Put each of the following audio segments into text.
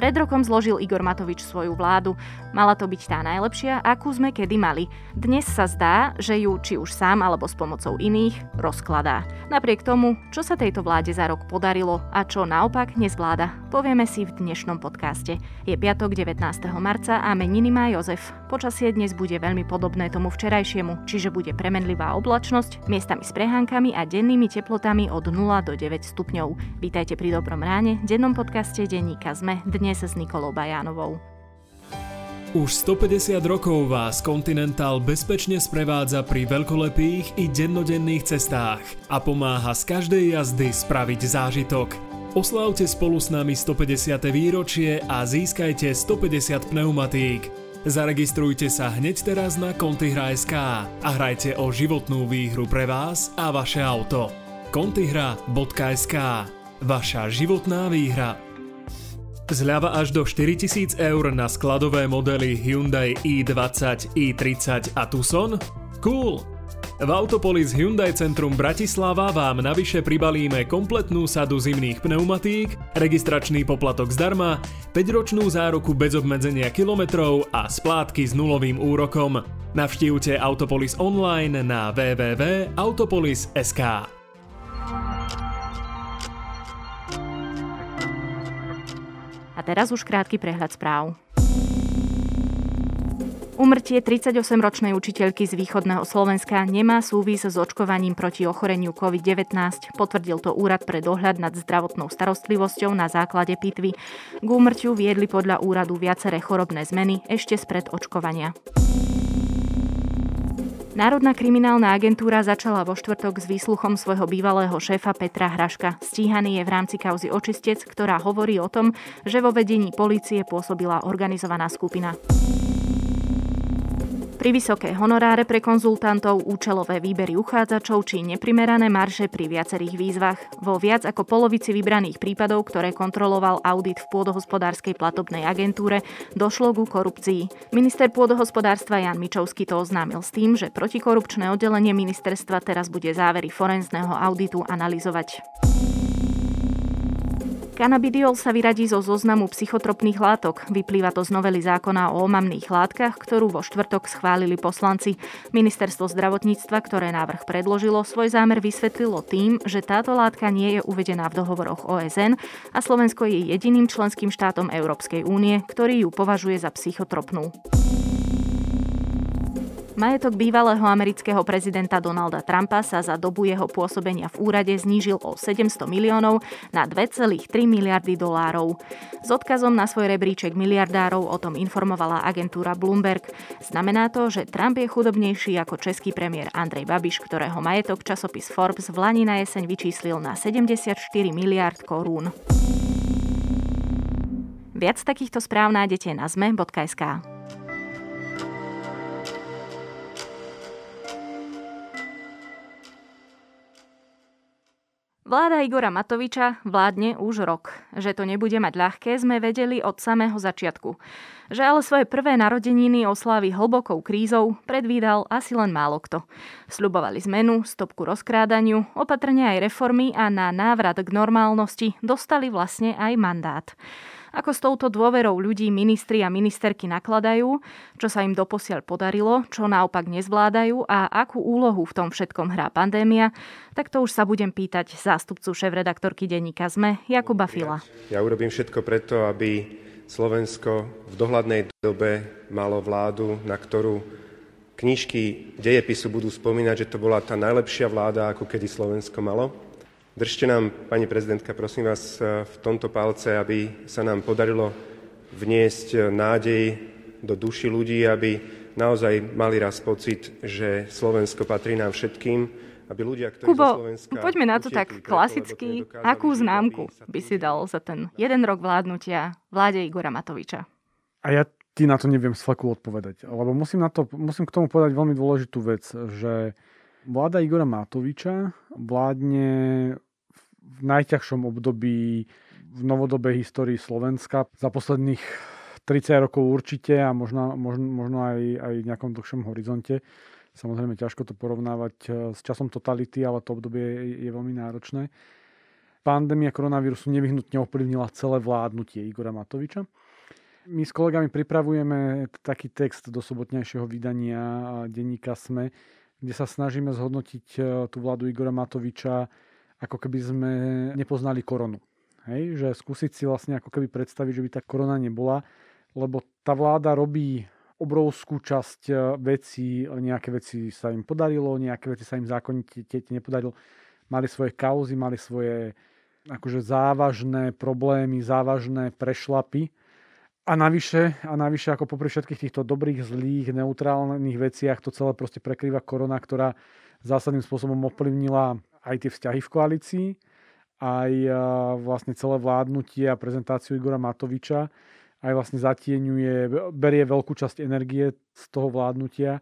Pred rokom zložil Igor Matovič svoju vládu. Mala to byť tá najlepšia, akú sme kedy mali. Dnes sa zdá, že ju či už sám alebo s pomocou iných rozkladá. Napriek tomu, čo sa tejto vláde za rok podarilo a čo naopak nezvláda, povieme si v dnešnom podcaste. Je piatok 19. marca a meniny má Jozef. Počasie dnes bude veľmi podobné tomu včerajšiemu, čiže bude premenlivá oblačnosť, miestami s prehánkami a dennými teplotami od 0 do 9 stupňov. Vítajte pri Dobrom ráne, dennom podcaste denníka ZME dnes s Nikolou Bajánovou. Už 150 rokov vás Continental bezpečne sprevádza pri veľkolepých i dennodenných cestách a pomáha z každej jazdy spraviť zážitok. Oslávte spolu s nami 150. výročie a získajte 150 pneumatík. Zaregistrujte sa hneď teraz na Contihra.sk a hrajte o životnú výhru pre vás a vaše auto. Contihra.sk Vaša životná výhra. Zľava až do 4000 eur na skladové modely Hyundai i20, i30 a Tucson? Cool! V Autopolis Hyundai Centrum Bratislava vám navyše pribalíme kompletnú sadu zimných pneumatík, registračný poplatok zdarma, 5-ročnú záruku bez obmedzenia kilometrov a splátky s nulovým úrokom. Navštívte Autopolis online na www.autopolis.sk. A teraz už krátky prehľad správ. Umrtie 38-ročnej učiteľky z východného Slovenska nemá súvis s očkovaním proti ochoreniu COVID-19. Potvrdil to Úrad pre dohľad nad zdravotnou starostlivosťou na základe pitvy. K úmrtiu viedli podľa úradu viaceré chorobné zmeny ešte spred očkovania. Národná kriminálna agentúra začala vo štvrtok s výsluchom svojho bývalého šéfa Petra Hraška. Stíhaný je v rámci kauzy Očistec, ktorá hovorí o tom, že vo vedení polície pôsobila organizovaná skupina. Pri vysoké honoráre pre konzultantov, účelové výbery uchádzačov či neprimerané marže pri viacerých výzvach. Vo viac ako polovici vybraných prípadov, ktoré kontroloval audit v pôdohospodárskej platobnej agentúre, došlo ku korupcii. Minister pôdohospodárstva Jan Mičovský to oznámil s tým, že protikorupčné oddelenie ministerstva teraz bude závery forenzného auditu analyzovať. Kanabidiol sa vyradí zo zoznamu psychotropných látok. Vyplýva to z novely zákona o omamných látkach, ktorú vo štvrtok schválili poslanci. Ministerstvo zdravotníctva, ktoré návrh predložilo, svoj zámer vysvetlilo tým, že táto látka nie je uvedená v dohovoroch OSN a Slovensko je jediným členským štátom Európskej únie, ktorý ju považuje za psychotropnú. Majetok bývalého amerického prezidenta Donalda Trumpa sa za dobu jeho pôsobenia v úrade znížil o 700 miliónov na 2,3 miliardy dolárov. S odkazom na svoj rebríček miliardárov o tom informovala agentúra Bloomberg. Znamená to, že Trump je chudobnejší ako český premiér Andrej Babiš, ktorého majetok časopis Forbes v Lani na jeseň vyčíslil na 74 miliard korún. Viac takýchto správ nájdete na zme.sk. Vláda Igora Matoviča vládne už rok. Že to nebude mať ľahké, sme vedeli od samého začiatku. Že ale svoje prvé narodeniny oslávi hlbokou krízou, predvídal asi len málo kto. Sľubovali zmenu, stopku rozkrádaniu, opatrne aj reformy a na návrat k normálnosti dostali vlastne aj mandát. Ako s touto dôverou ľudí ministri a ministerky nakladajú, čo sa im doposiaľ podarilo, čo naopak nezvládajú a akú úlohu v tom všetkom hrá pandémia, tak to už sa budem pýtať zástupcu šéf-redaktorky denníka ZME Jakuba Fila. Ja urobím všetko preto, aby Slovensko v dohľadnej dobe malo vládu, na ktorú knižky dejepisu budú spomínať, že to bola tá najlepšia vláda, ako kedy Slovensko malo Držte nám, pani prezidentka, prosím vás eh, v tomto palce, aby sa nám podarilo vniesť eh, nádej do duši ľudí, aby naozaj mali raz pocit, že Slovensko patrí nám všetkým, aby ľudia, ktorí Kubo, Slovenska poďme na to tak klasicky. Akú známku by si dal za ten jeden rok vládnutia vláde Igora Matoviča? A ja ti na to neviem s odpovedať, lebo musím, na to, musím k tomu povedať veľmi dôležitú vec, že Vláda Igora Matoviča vládne v najťažšom období v novodobej histórii Slovenska za posledných 30 rokov určite a možno, možno, možno aj, aj v nejakom dlhšom horizonte. Samozrejme ťažko to porovnávať eh, s časom totality, ale to obdobie je, je veľmi náročné. pandémia koronavírusu nevyhnutne ovplyvnila celé vládnutie Igora Matoviča. My s kolegami pripravujeme taký text do sobotnejšieho vydania denníka SME, kde sa snažíme zhodnotiť e, tú vládu Igora Matoviča, ako keby sme nepoznali koronu. Hej? Že skúsiť si vlastne ako keby predstaviť, že by tá korona nebola, lebo tá vláda robí obrovskú časť e, vecí, nejaké veci sa im podarilo, nejaké veci sa im zákonite nepodarilo. Mali svoje kauzy, mali svoje akože závažné problémy, závažné prešlapy. A navyše, a navyše ako popri všetkých týchto dobrých, zlých, neutrálnych veciach to celé proste prekrýva korona, ktorá zásadným spôsobom ovplyvnila aj tie vzťahy v koalícii, aj vlastne celé vládnutie a prezentáciu Igora Matoviča, aj vlastne zatieňuje, berie veľkú časť energie z toho vládnutia,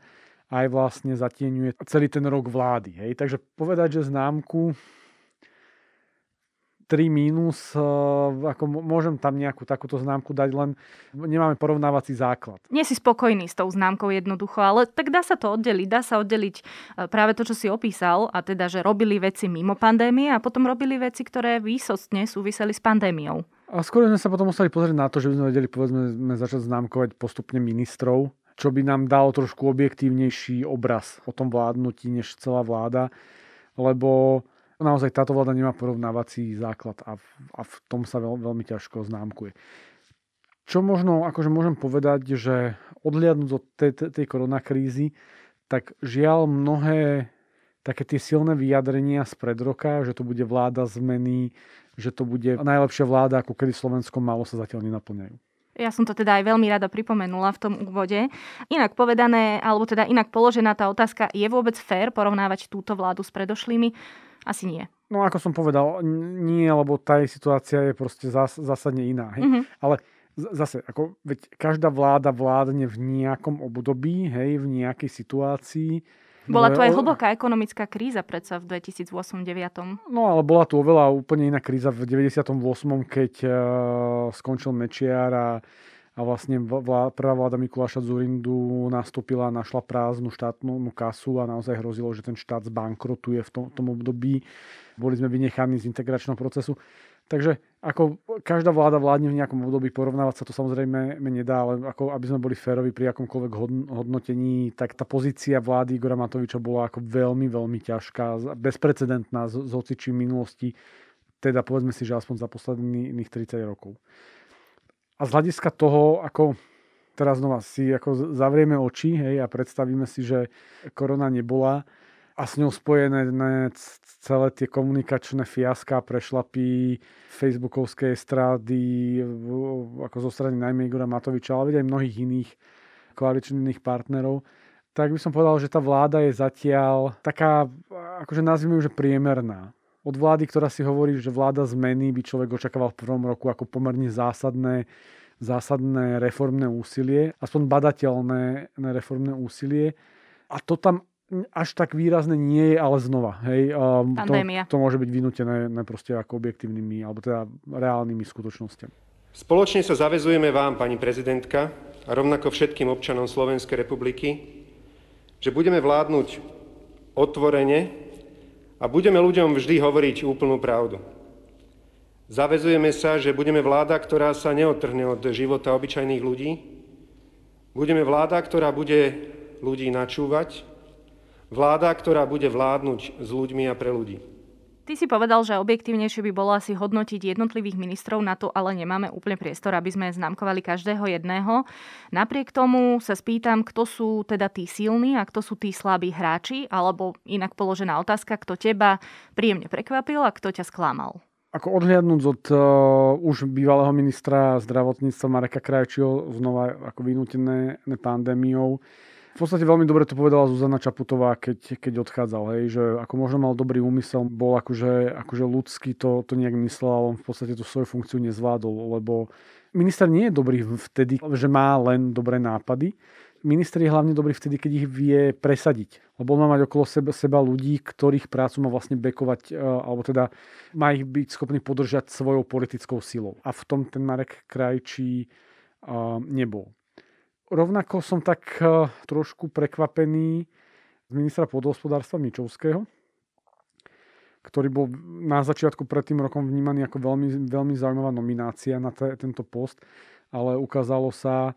aj vlastne zatieňuje celý ten rok vlády. Hej. Takže povedať, že známku 3 mínus, eh, ako môžem tam nejakú takúto známku dať, len nemáme porovnávací základ. Nie si spokojný s tou známkou jednoducho, ale tak dá sa to oddeliť. Dá sa oddeliť eh, práve to, čo si opísal, a teda, že robili veci mimo pandémie a potom robili veci, ktoré výsostne súviseli s pandémiou. A skôr sme sa potom museli pozrieť na to, že by sme vedeli povedzme sme začať známkovať postupne ministrov, čo by nám dalo trošku objektívnejší obraz o tom vládnutí než celá vláda, lebo naozaj táto vláda nemá porovnávací základ a v, a v tom sa veľ, veľmi ťažko známkuje. Čo možno, akože môžem povedať, že odliadnúť od tej, tej, koronakrízy, tak žiaľ mnohé také tie silné vyjadrenia z pred roka, že to bude vláda zmeny, že to bude najlepšia vláda, ako kedy Slovensko malo, sa zatiaľ nenaplňajú. Ja som to teda aj veľmi rada pripomenula v tom úvode. Inak povedané, alebo teda inak položená tá otázka, je vôbec fér porovnávať túto vládu s predošlými? Asi nie. No ako som povedal, nie, lebo tá situácia je proste zás, zásadne iná. Hej? Mm-hmm. Ale zase, ako, veď každá vláda vládne v nejakom období, hej, v nejakej situácii bola tu aj hlboká ekonomická kríza predsa v 2008-2009. No ale bola tu oveľa úplne iná kríza v 98. keď uh, skončil Mečiar a, a vlastne vlá, prvá vláda Mikuláša Zurindu nastúpila, našla prázdnu štátnu kasu a naozaj hrozilo, že ten štát zbankrotuje v tom, tom období. Boli sme vynechaní z integračného procesu. Takže ako každá vláda vládne v nejakom období, porovnávať sa to samozrejme nedá, ale ako aby sme boli férovi pri akomkoľvek hodnotení, tak tá pozícia vlády Igora Matoviča bola ako veľmi, veľmi ťažká, bezprecedentná z, z hocičím minulosti, teda povedzme si, že aspoň za posledných 30 rokov. A z hľadiska toho, ako teraz znova si ako zavrieme oči hej, a predstavíme si, že korona nebola, a s ňou spojené celé tie komunikačné fiaská, prešlapy facebookovskej strády, ako zo strany najmä Igora Matoviča, ale aj mnohých iných koaličných partnerov, tak by som povedal, že tá vláda je zatiaľ taká, akože nazvime ju, že priemerná. Od vlády, ktorá si hovorí, že vláda zmeny by človek očakával v prvom roku ako pomerne zásadné, zásadné reformné úsilie, aspoň badateľné reformné úsilie. A to tam až tak výrazné nie je, ale znova. Hej, um, to, to môže byť vynútené proste ako objektívnymi alebo teda reálnymi skutočnosťami. Spoločne sa zavezujeme vám, pani prezidentka, a rovnako všetkým občanom Slovenskej republiky, že budeme vládnuť otvorene a budeme ľuďom vždy hovoriť úplnú pravdu. Zavezujeme sa, že budeme vláda, ktorá sa neotrhne od života obyčajných ľudí. Budeme vláda, ktorá bude ľudí načúvať, Vláda, ktorá bude vládnuť s ľuďmi a pre ľudí. Ty si povedal, že objektívnejšie by bolo asi hodnotiť jednotlivých ministrov, na to ale nemáme úplne priestor, aby sme známkovali každého jedného. Napriek tomu sa spýtam, kto sú teda tí silní a kto sú tí slabí hráči, alebo inak položená otázka, kto teba príjemne prekvapil a kto ťa sklamal. Ako odhliadnúť od uh, už bývalého ministra zdravotníctva Mareka Krajčího, znova ako vynútené pandémiou, v podstate veľmi dobre to povedala Zuzana Čaputová, keď, keď odchádzal, hej, že ako možno mal dobrý úmysel, bol akože, akože ľudský, to, to nejak myslel, on v podstate tú svoju funkciu nezvládol, lebo minister nie je dobrý vtedy, že má len dobré nápady. Minister je hlavne dobrý vtedy, keď ich vie presadiť. Lebo on má mať okolo seba, seba ľudí, ktorých prácu má vlastne bekovať, e, alebo teda má ich byť schopný podržať svojou politickou silou. A v tom ten Marek Krajčí uh, nebol. Rovnako som tak eh, trošku prekvapený z ministra podhospodárstva Mičovského, ktorý bol na začiatku pred tým rokom vnímaný ako veľmi, veľmi zaujímavá nominácia na te, tento post, ale ukázalo sa,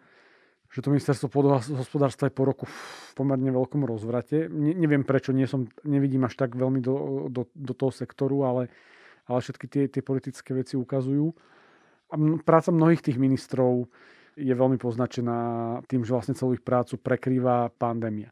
že to ministerstvo hospodárstva je po roku v pomerne veľkom rozvrate. Ne, neviem prečo, nie som, nevidím až tak veľmi do, do, do toho sektoru, ale, ale všetky tie, tie politické veci ukazujú. A práca mnohých tých ministrov je veľmi poznačená tým, že vlastne celú ich prácu prekrýva pandémia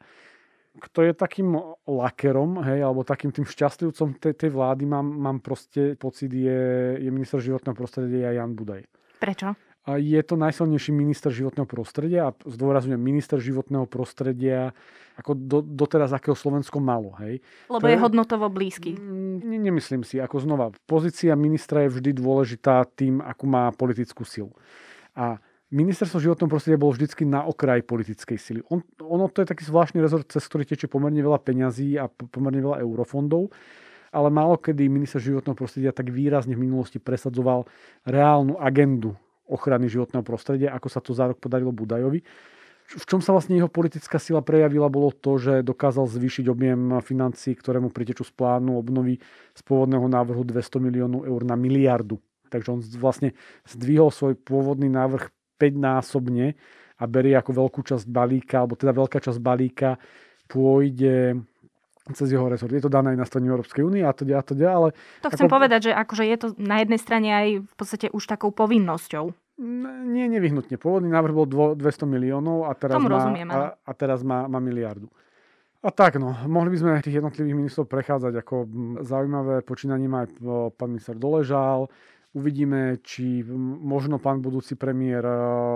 kto je takým lakerom, hej, alebo takým tým šťastlivcom tej, tej vlády, mám, mám proste pocit, je, je minister životného prostredia Jan Budaj. Prečo? A je to najsilnejší minister životného prostredia a zdôrazňujem minister životného prostredia ako do, doteraz, akého Slovensko malo. Hej. Lebo to je hodnotovo blízky. Mm, ne, nemyslím si. Ako znova, pozícia ministra je vždy dôležitá tým, akú má politickú silu. A Ministerstvo životného prostredia bolo vždycky na okraji politickej sily. On, ono to je taký zvláštny rezort, cez ktorý tečie pomerne veľa peňazí a pomerne veľa eurofondov, ale málo kedy minister životného prostredia tak výrazne v minulosti presadzoval reálnu agendu ochrany životného prostredia, ako sa to za rok podarilo Budajovi. V čom sa vlastne jeho politická sila prejavila, bolo to, že dokázal zvýšiť objem financí, ktorému pritečú z plánu obnovy z pôvodného návrhu 200 miliónov eur na miliardu. Takže on vlastne zdvihol svoj pôvodný návrh 5-násobne a berie ako veľkú časť balíka, alebo teda veľká časť balíka pôjde cez jeho rezort. Je to dané aj na strane Európskej únie a to a to ale... To chcem ako... povedať, že akože je to na jednej strane aj v podstate už takou povinnosťou. Nie, nevyhnutne. Pôvodný návrh bol 200 miliónov a teraz, Tomu má, rozumiem, a, a teraz má, má miliardu. A tak no, mohli by sme tých jednotlivých ministrov prechádzať, ako zaujímavé počínanie má aj pán minister Doležal, Uvidíme, či možno pán budúci premiér,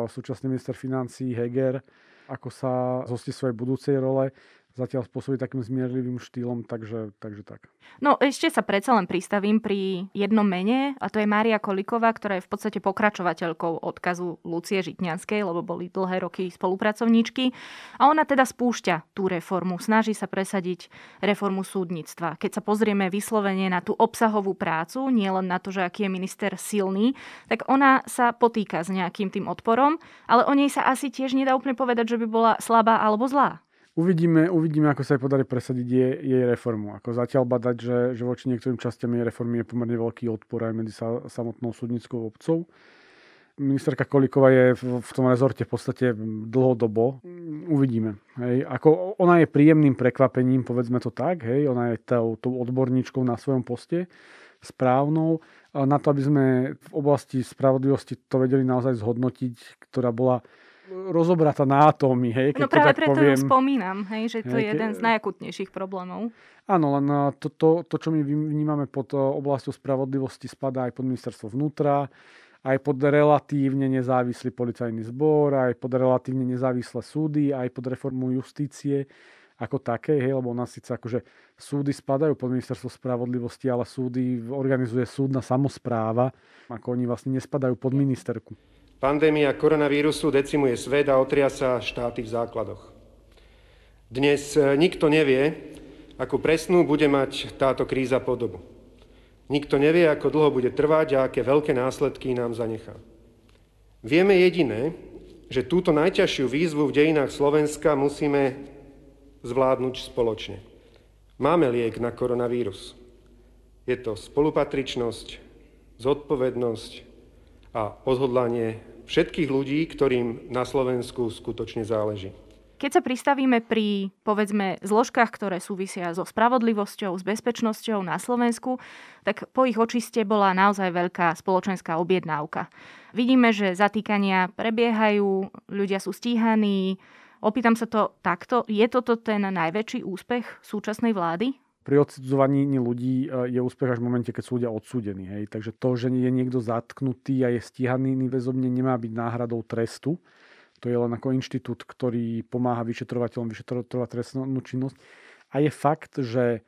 súčasný minister financí Heger, ako sa zostí svojej budúcej role zatiaľ spôsobí takým zmierlivým štýlom, takže, takže tak. No ešte sa predsa len pristavím pri jednom mene a to je Mária Koliková, ktorá je v podstate pokračovateľkou odkazu Lucie Žitňanskej, lebo boli dlhé roky spolupracovníčky. A ona teda spúšťa tú reformu, snaží sa presadiť reformu súdnictva. Keď sa pozrieme vyslovene na tú obsahovú prácu, nie len na to, že aký je minister silný, tak ona sa potýka s nejakým tým odporom, ale o nej sa asi tiež nedá úplne povedať, že by bola slabá alebo zlá. Uvidíme, uvidíme, ako sa jej podarí presadiť jej, jej reformu. Ako zatiaľ badať, že, že voči niektorým častiam jej reformy je pomerne veľký odpor aj medzi sa, samotnou súdnickou obcov. Ministerka Kolíková je v, v tom rezorte v podstate dlhodobo. Uvidíme. Hej. Ako ona je príjemným prekvapením, povedzme to tak. Hej. Ona je tou, tou odborníčkou na svojom poste správnou. Na to, aby sme v oblasti spravodlivosti to vedeli naozaj zhodnotiť, ktorá bola rozobratá na atómy, hej, keď no práve preto poviem. spomínam, hej, že to hej, je jeden z najakutnejších problémov. Áno, len eh, to, to, to, čo my vnímame pod eh, oblasťou spravodlivosti, spadá aj pod ministerstvo vnútra, aj pod relatívne nezávislý policajný zbor, aj pod relatívne nezávislé súdy, aj pod reformu justície ako také, hej, lebo u nás síce akože súdy spadajú pod ministerstvo spravodlivosti, ale súdy organizuje súdna samozpráva, ako oni vlastne nespadajú pod ministerku. Pandémia koronavírusu decimuje svet a otriasa štáty v základoch. Dnes e, nikto nevie, akú presnú bude mať táto kríza podobu. Nikto nevie, ako dlho bude trvať a aké veľké následky nám zanechá. Vieme jediné, že túto najťažšiu výzvu v dejinách Slovenska musíme zvládnuť spoločne. Máme liek na koronavírus. Je to spolupatričnosť, zodpovednosť a odhodlanie všetkých ľudí, ktorým na Slovensku skutočne záleží. Keď sa pristavíme pri, povedzme, zložkách, ktoré súvisia so spravodlivosťou, s bezpečnosťou na Slovensku, tak po ich očiste bola naozaj veľká spoločenská objednávka. Vidíme, že zatýkania prebiehajú, ľudia sú stíhaní. Opýtam sa to takto, je toto ten najväčší úspech súčasnej vlády? Pri odsudzovaní ľudí e, je úspech až v momente, keď sú ľudia odsúdení. Hej. Takže to, že je niekto zatknutý a je stíhaný väzobne, nemá byť náhradou trestu. To je len ako inštitút, ktorý pomáha vyšetrovateľom vyšetrovať trestnú činnosť. A je fakt, že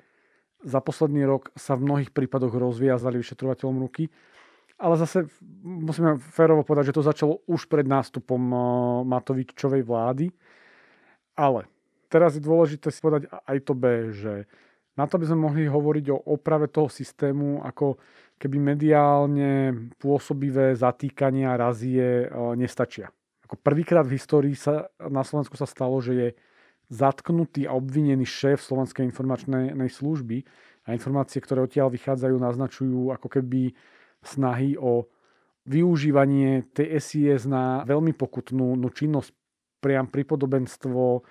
za posledný rok sa v mnohých prípadoch rozviazali vyšetrovateľom ruky. Ale zase musíme férovo povedať, že to začalo už pred nástupom e, Matovičovej vlády. Ale teraz je dôležité si povedať aj to B, že na to by sme mohli hovoriť o oprave toho systému, ako keby mediálne pôsobivé zatýkania, razie e, nestačia. Ako prvýkrát v histórii sa na Slovensku sa stalo, že je zatknutý a obvinený šéf Slovenskej informačnej služby A informácie, ktoré odtiaľ vychádzajú, naznačujú ako keby snahy o využívanie tej SIS na veľmi pokutnú no činnosť, priam pripodobenstvo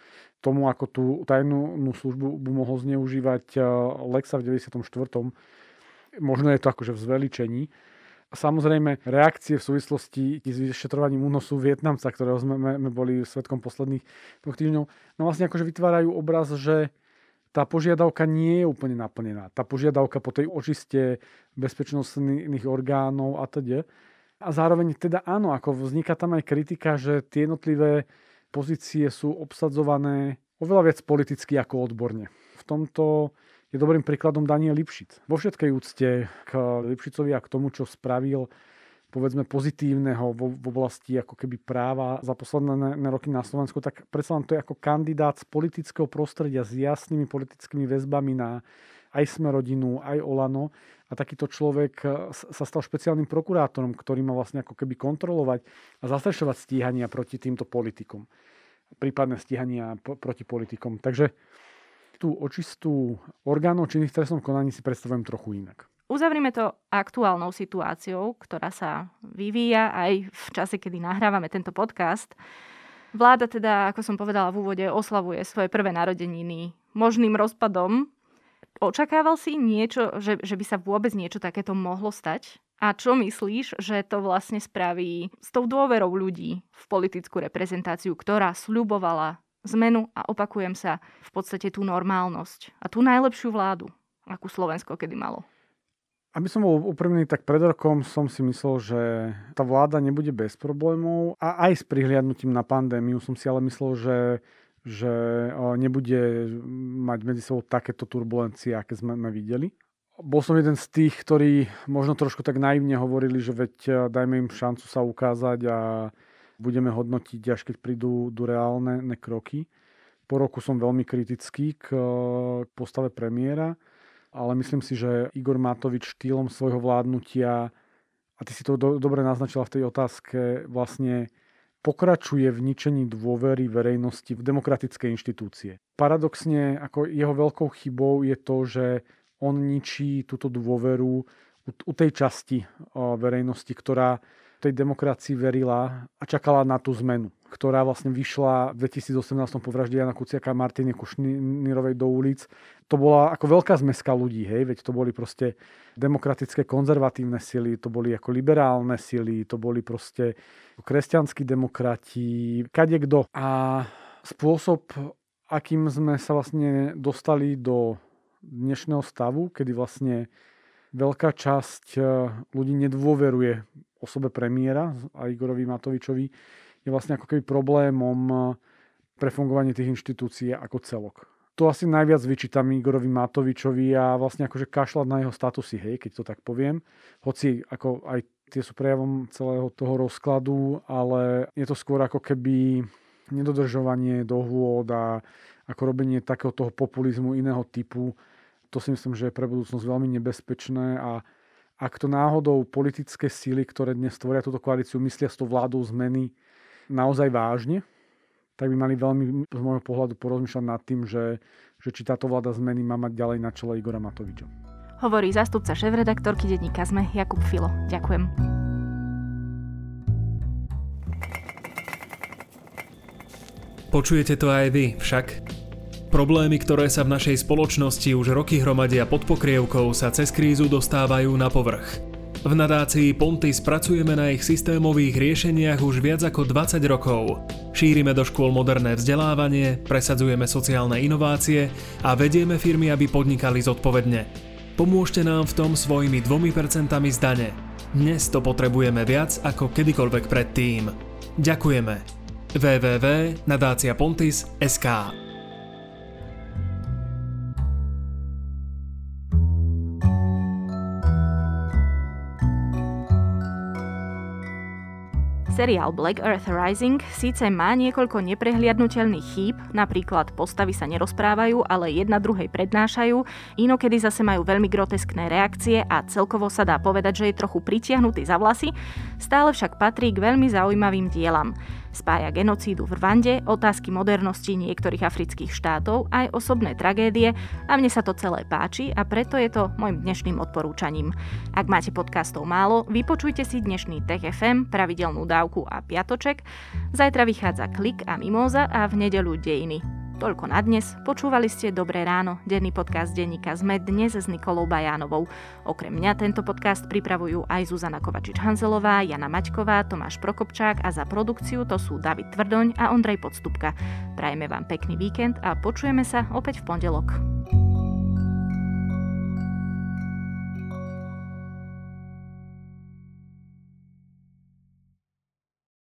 tomu, ako tú tajnú službu by mohol zneužívať eh, Lexa v 94. Možno je to akože v zveličení. Samozrejme, reakcie v súvislosti s vyšetrovaním únosu Vietnamca, ktorého sme, boli svetkom posledných dvoch týždňov, no vlastne akože vytvárajú obraz, že tá požiadavka nie je úplne naplnená. Tá požiadavka po tej očiste bezpečnostných orgánov a teda. A zároveň teda áno, ako vzniká tam aj kritika, že tie jednotlivé pozície sú obsadzované oveľa viac politicky ako odborne. V tomto je dobrým príkladom Daniel Lipšic. Vo všetkej úcte k Lipšicovi a k tomu, čo spravil povedzme pozitívneho v, oblasti ako keby práva za posledné roky na Slovensku, tak predsa len to je ako kandidát z politického prostredia s jasnými politickými väzbami na aj sme rodinu, aj Olano. A takýto človek sa stal špeciálnym prokurátorom, ktorý má vlastne ako keby kontrolovať a zastrešovať stíhania proti týmto politikom. Prípadné stíhania proti politikom. Takže tú očistú orgánov činných trestnom konaní si predstavujem trochu inak. Uzavrime to aktuálnou situáciou, ktorá sa vyvíja aj v čase, kedy nahrávame tento podcast. Vláda teda, ako som povedala v úvode, oslavuje svoje prvé narodeniny možným rozpadom. Očakával si niečo, že, že by sa vôbec niečo takéto mohlo stať? A čo myslíš, že to vlastne spraví s tou dôverou ľudí v politickú reprezentáciu, ktorá sľubovala zmenu a opakujem sa, v podstate tú normálnosť a tú najlepšiu vládu, akú Slovensko kedy malo. Aby som bol úprimný, tak pred rokom som si myslel, že tá vláda nebude bez problémov a aj s prihliadnutím na pandémiu som si ale myslel, že, že nebude mať medzi sebou takéto turbulencie, aké sme videli. Bol som jeden z tých, ktorí možno trošku tak naivne hovorili, že veď dajme im šancu sa ukázať a budeme hodnotiť, až keď prídu do reálne kroky. Po roku som veľmi kritický k postave premiéra, ale myslím si, že Igor Matovič štýlom svojho vládnutia, a ty si to do, dobre naznačila v tej otázke, vlastne pokračuje v ničení dôvery verejnosti v demokratické inštitúcie. Paradoxne, ako jeho veľkou chybou je to, že on ničí túto dôveru u tej časti verejnosti, ktorá tej demokracii verila a čakala na tú zmenu, ktorá vlastne vyšla v 2018 po vražde Jana Kuciaka a Martiny Kušnírovej do ulic. To bola ako veľká zmeska ľudí, hej, veď to boli proste demokratické konzervatívne sily, to boli ako liberálne sily, to boli proste kresťanskí demokrati, kto. A spôsob, akým sme sa vlastne dostali do dnešného stavu, kedy vlastne veľká časť eh, ľudí nedôveruje osobe premiéra a Igorovi Matovičovi je vlastne ako keby problémom eh, pre fungovanie tých inštitúcií ako celok. To asi najviac vyčítam Igorovi Matovičovi a vlastne akože kašľať na jeho statusy, hej, keď to tak poviem. Hoci ako aj tie sú prejavom celého toho rozkladu, ale je to skôr ako keby nedodržovanie dohôd a ako robenie takého toho populizmu iného typu. To si myslím, že je pre budúcnosť veľmi nebezpečné a ak to náhodou politické síly, ktoré dnes tvoria túto koalíciu, myslia s tou vládou zmeny naozaj vážne, tak by mali veľmi z môjho pohľadu porozmýšľať nad tým, že, že či táto vláda zmeny má mať ďalej na čele Igora Matoviča. Hovorí zastupca šéf-redaktorky denníka ZME Jakub Filo. Ďakujem. Počujete to aj vy, však? Problémy, ktoré sa v našej spoločnosti už roky hromadia pod pokrievkou, sa cez krízu dostávajú na povrch. V nadácii Ponty spracujeme na ich systémových riešeniach už viac ako 20 rokov. Šírime do škôl moderné vzdelávanie, presadzujeme sociálne inovácie a vedieme firmy, aby podnikali zodpovedne. Pomôžte nám v tom svojimi 2% zdane. Dnes to potrebujeme viac ako kedykoľvek predtým. Ďakujeme. www.nadáciapontis.sk Seriál Black Earth Rising síce má niekoľko neprehliadnutelných chýb, napríklad postavy sa nerozprávajú, ale jedna druhej prednášajú, inokedy zase majú veľmi groteskné reakcie a celkovo sa dá povedať, že je trochu pritiahnutý za vlasy, stále však patrí k veľmi zaujímavým dielam. Spája genocídu v Rwande, otázky modernosti niektorých afrických štátov, aj osobné tragédie a mne sa to celé páči a preto je to môjim dnešným odporúčaním. Ak máte podcastov málo, vypočujte si dnešný Tech FM, pravidelnú dávku a piatoček. Zajtra vychádza Klik a Mimoza a v nedelu Dejiny. Toľko na dnes. Počúvali ste Dobré ráno, denný podcast denníka ZME dnes s Nikolou Bajánovou. Okrem mňa tento podcast pripravujú aj Zuzana Kovačič-Hanzelová, Jana Maťková, Tomáš Prokopčák a za produkciu to sú David Tvrdoň a Ondrej Podstupka. Prajeme vám pekný víkend a počujeme sa opäť v pondelok.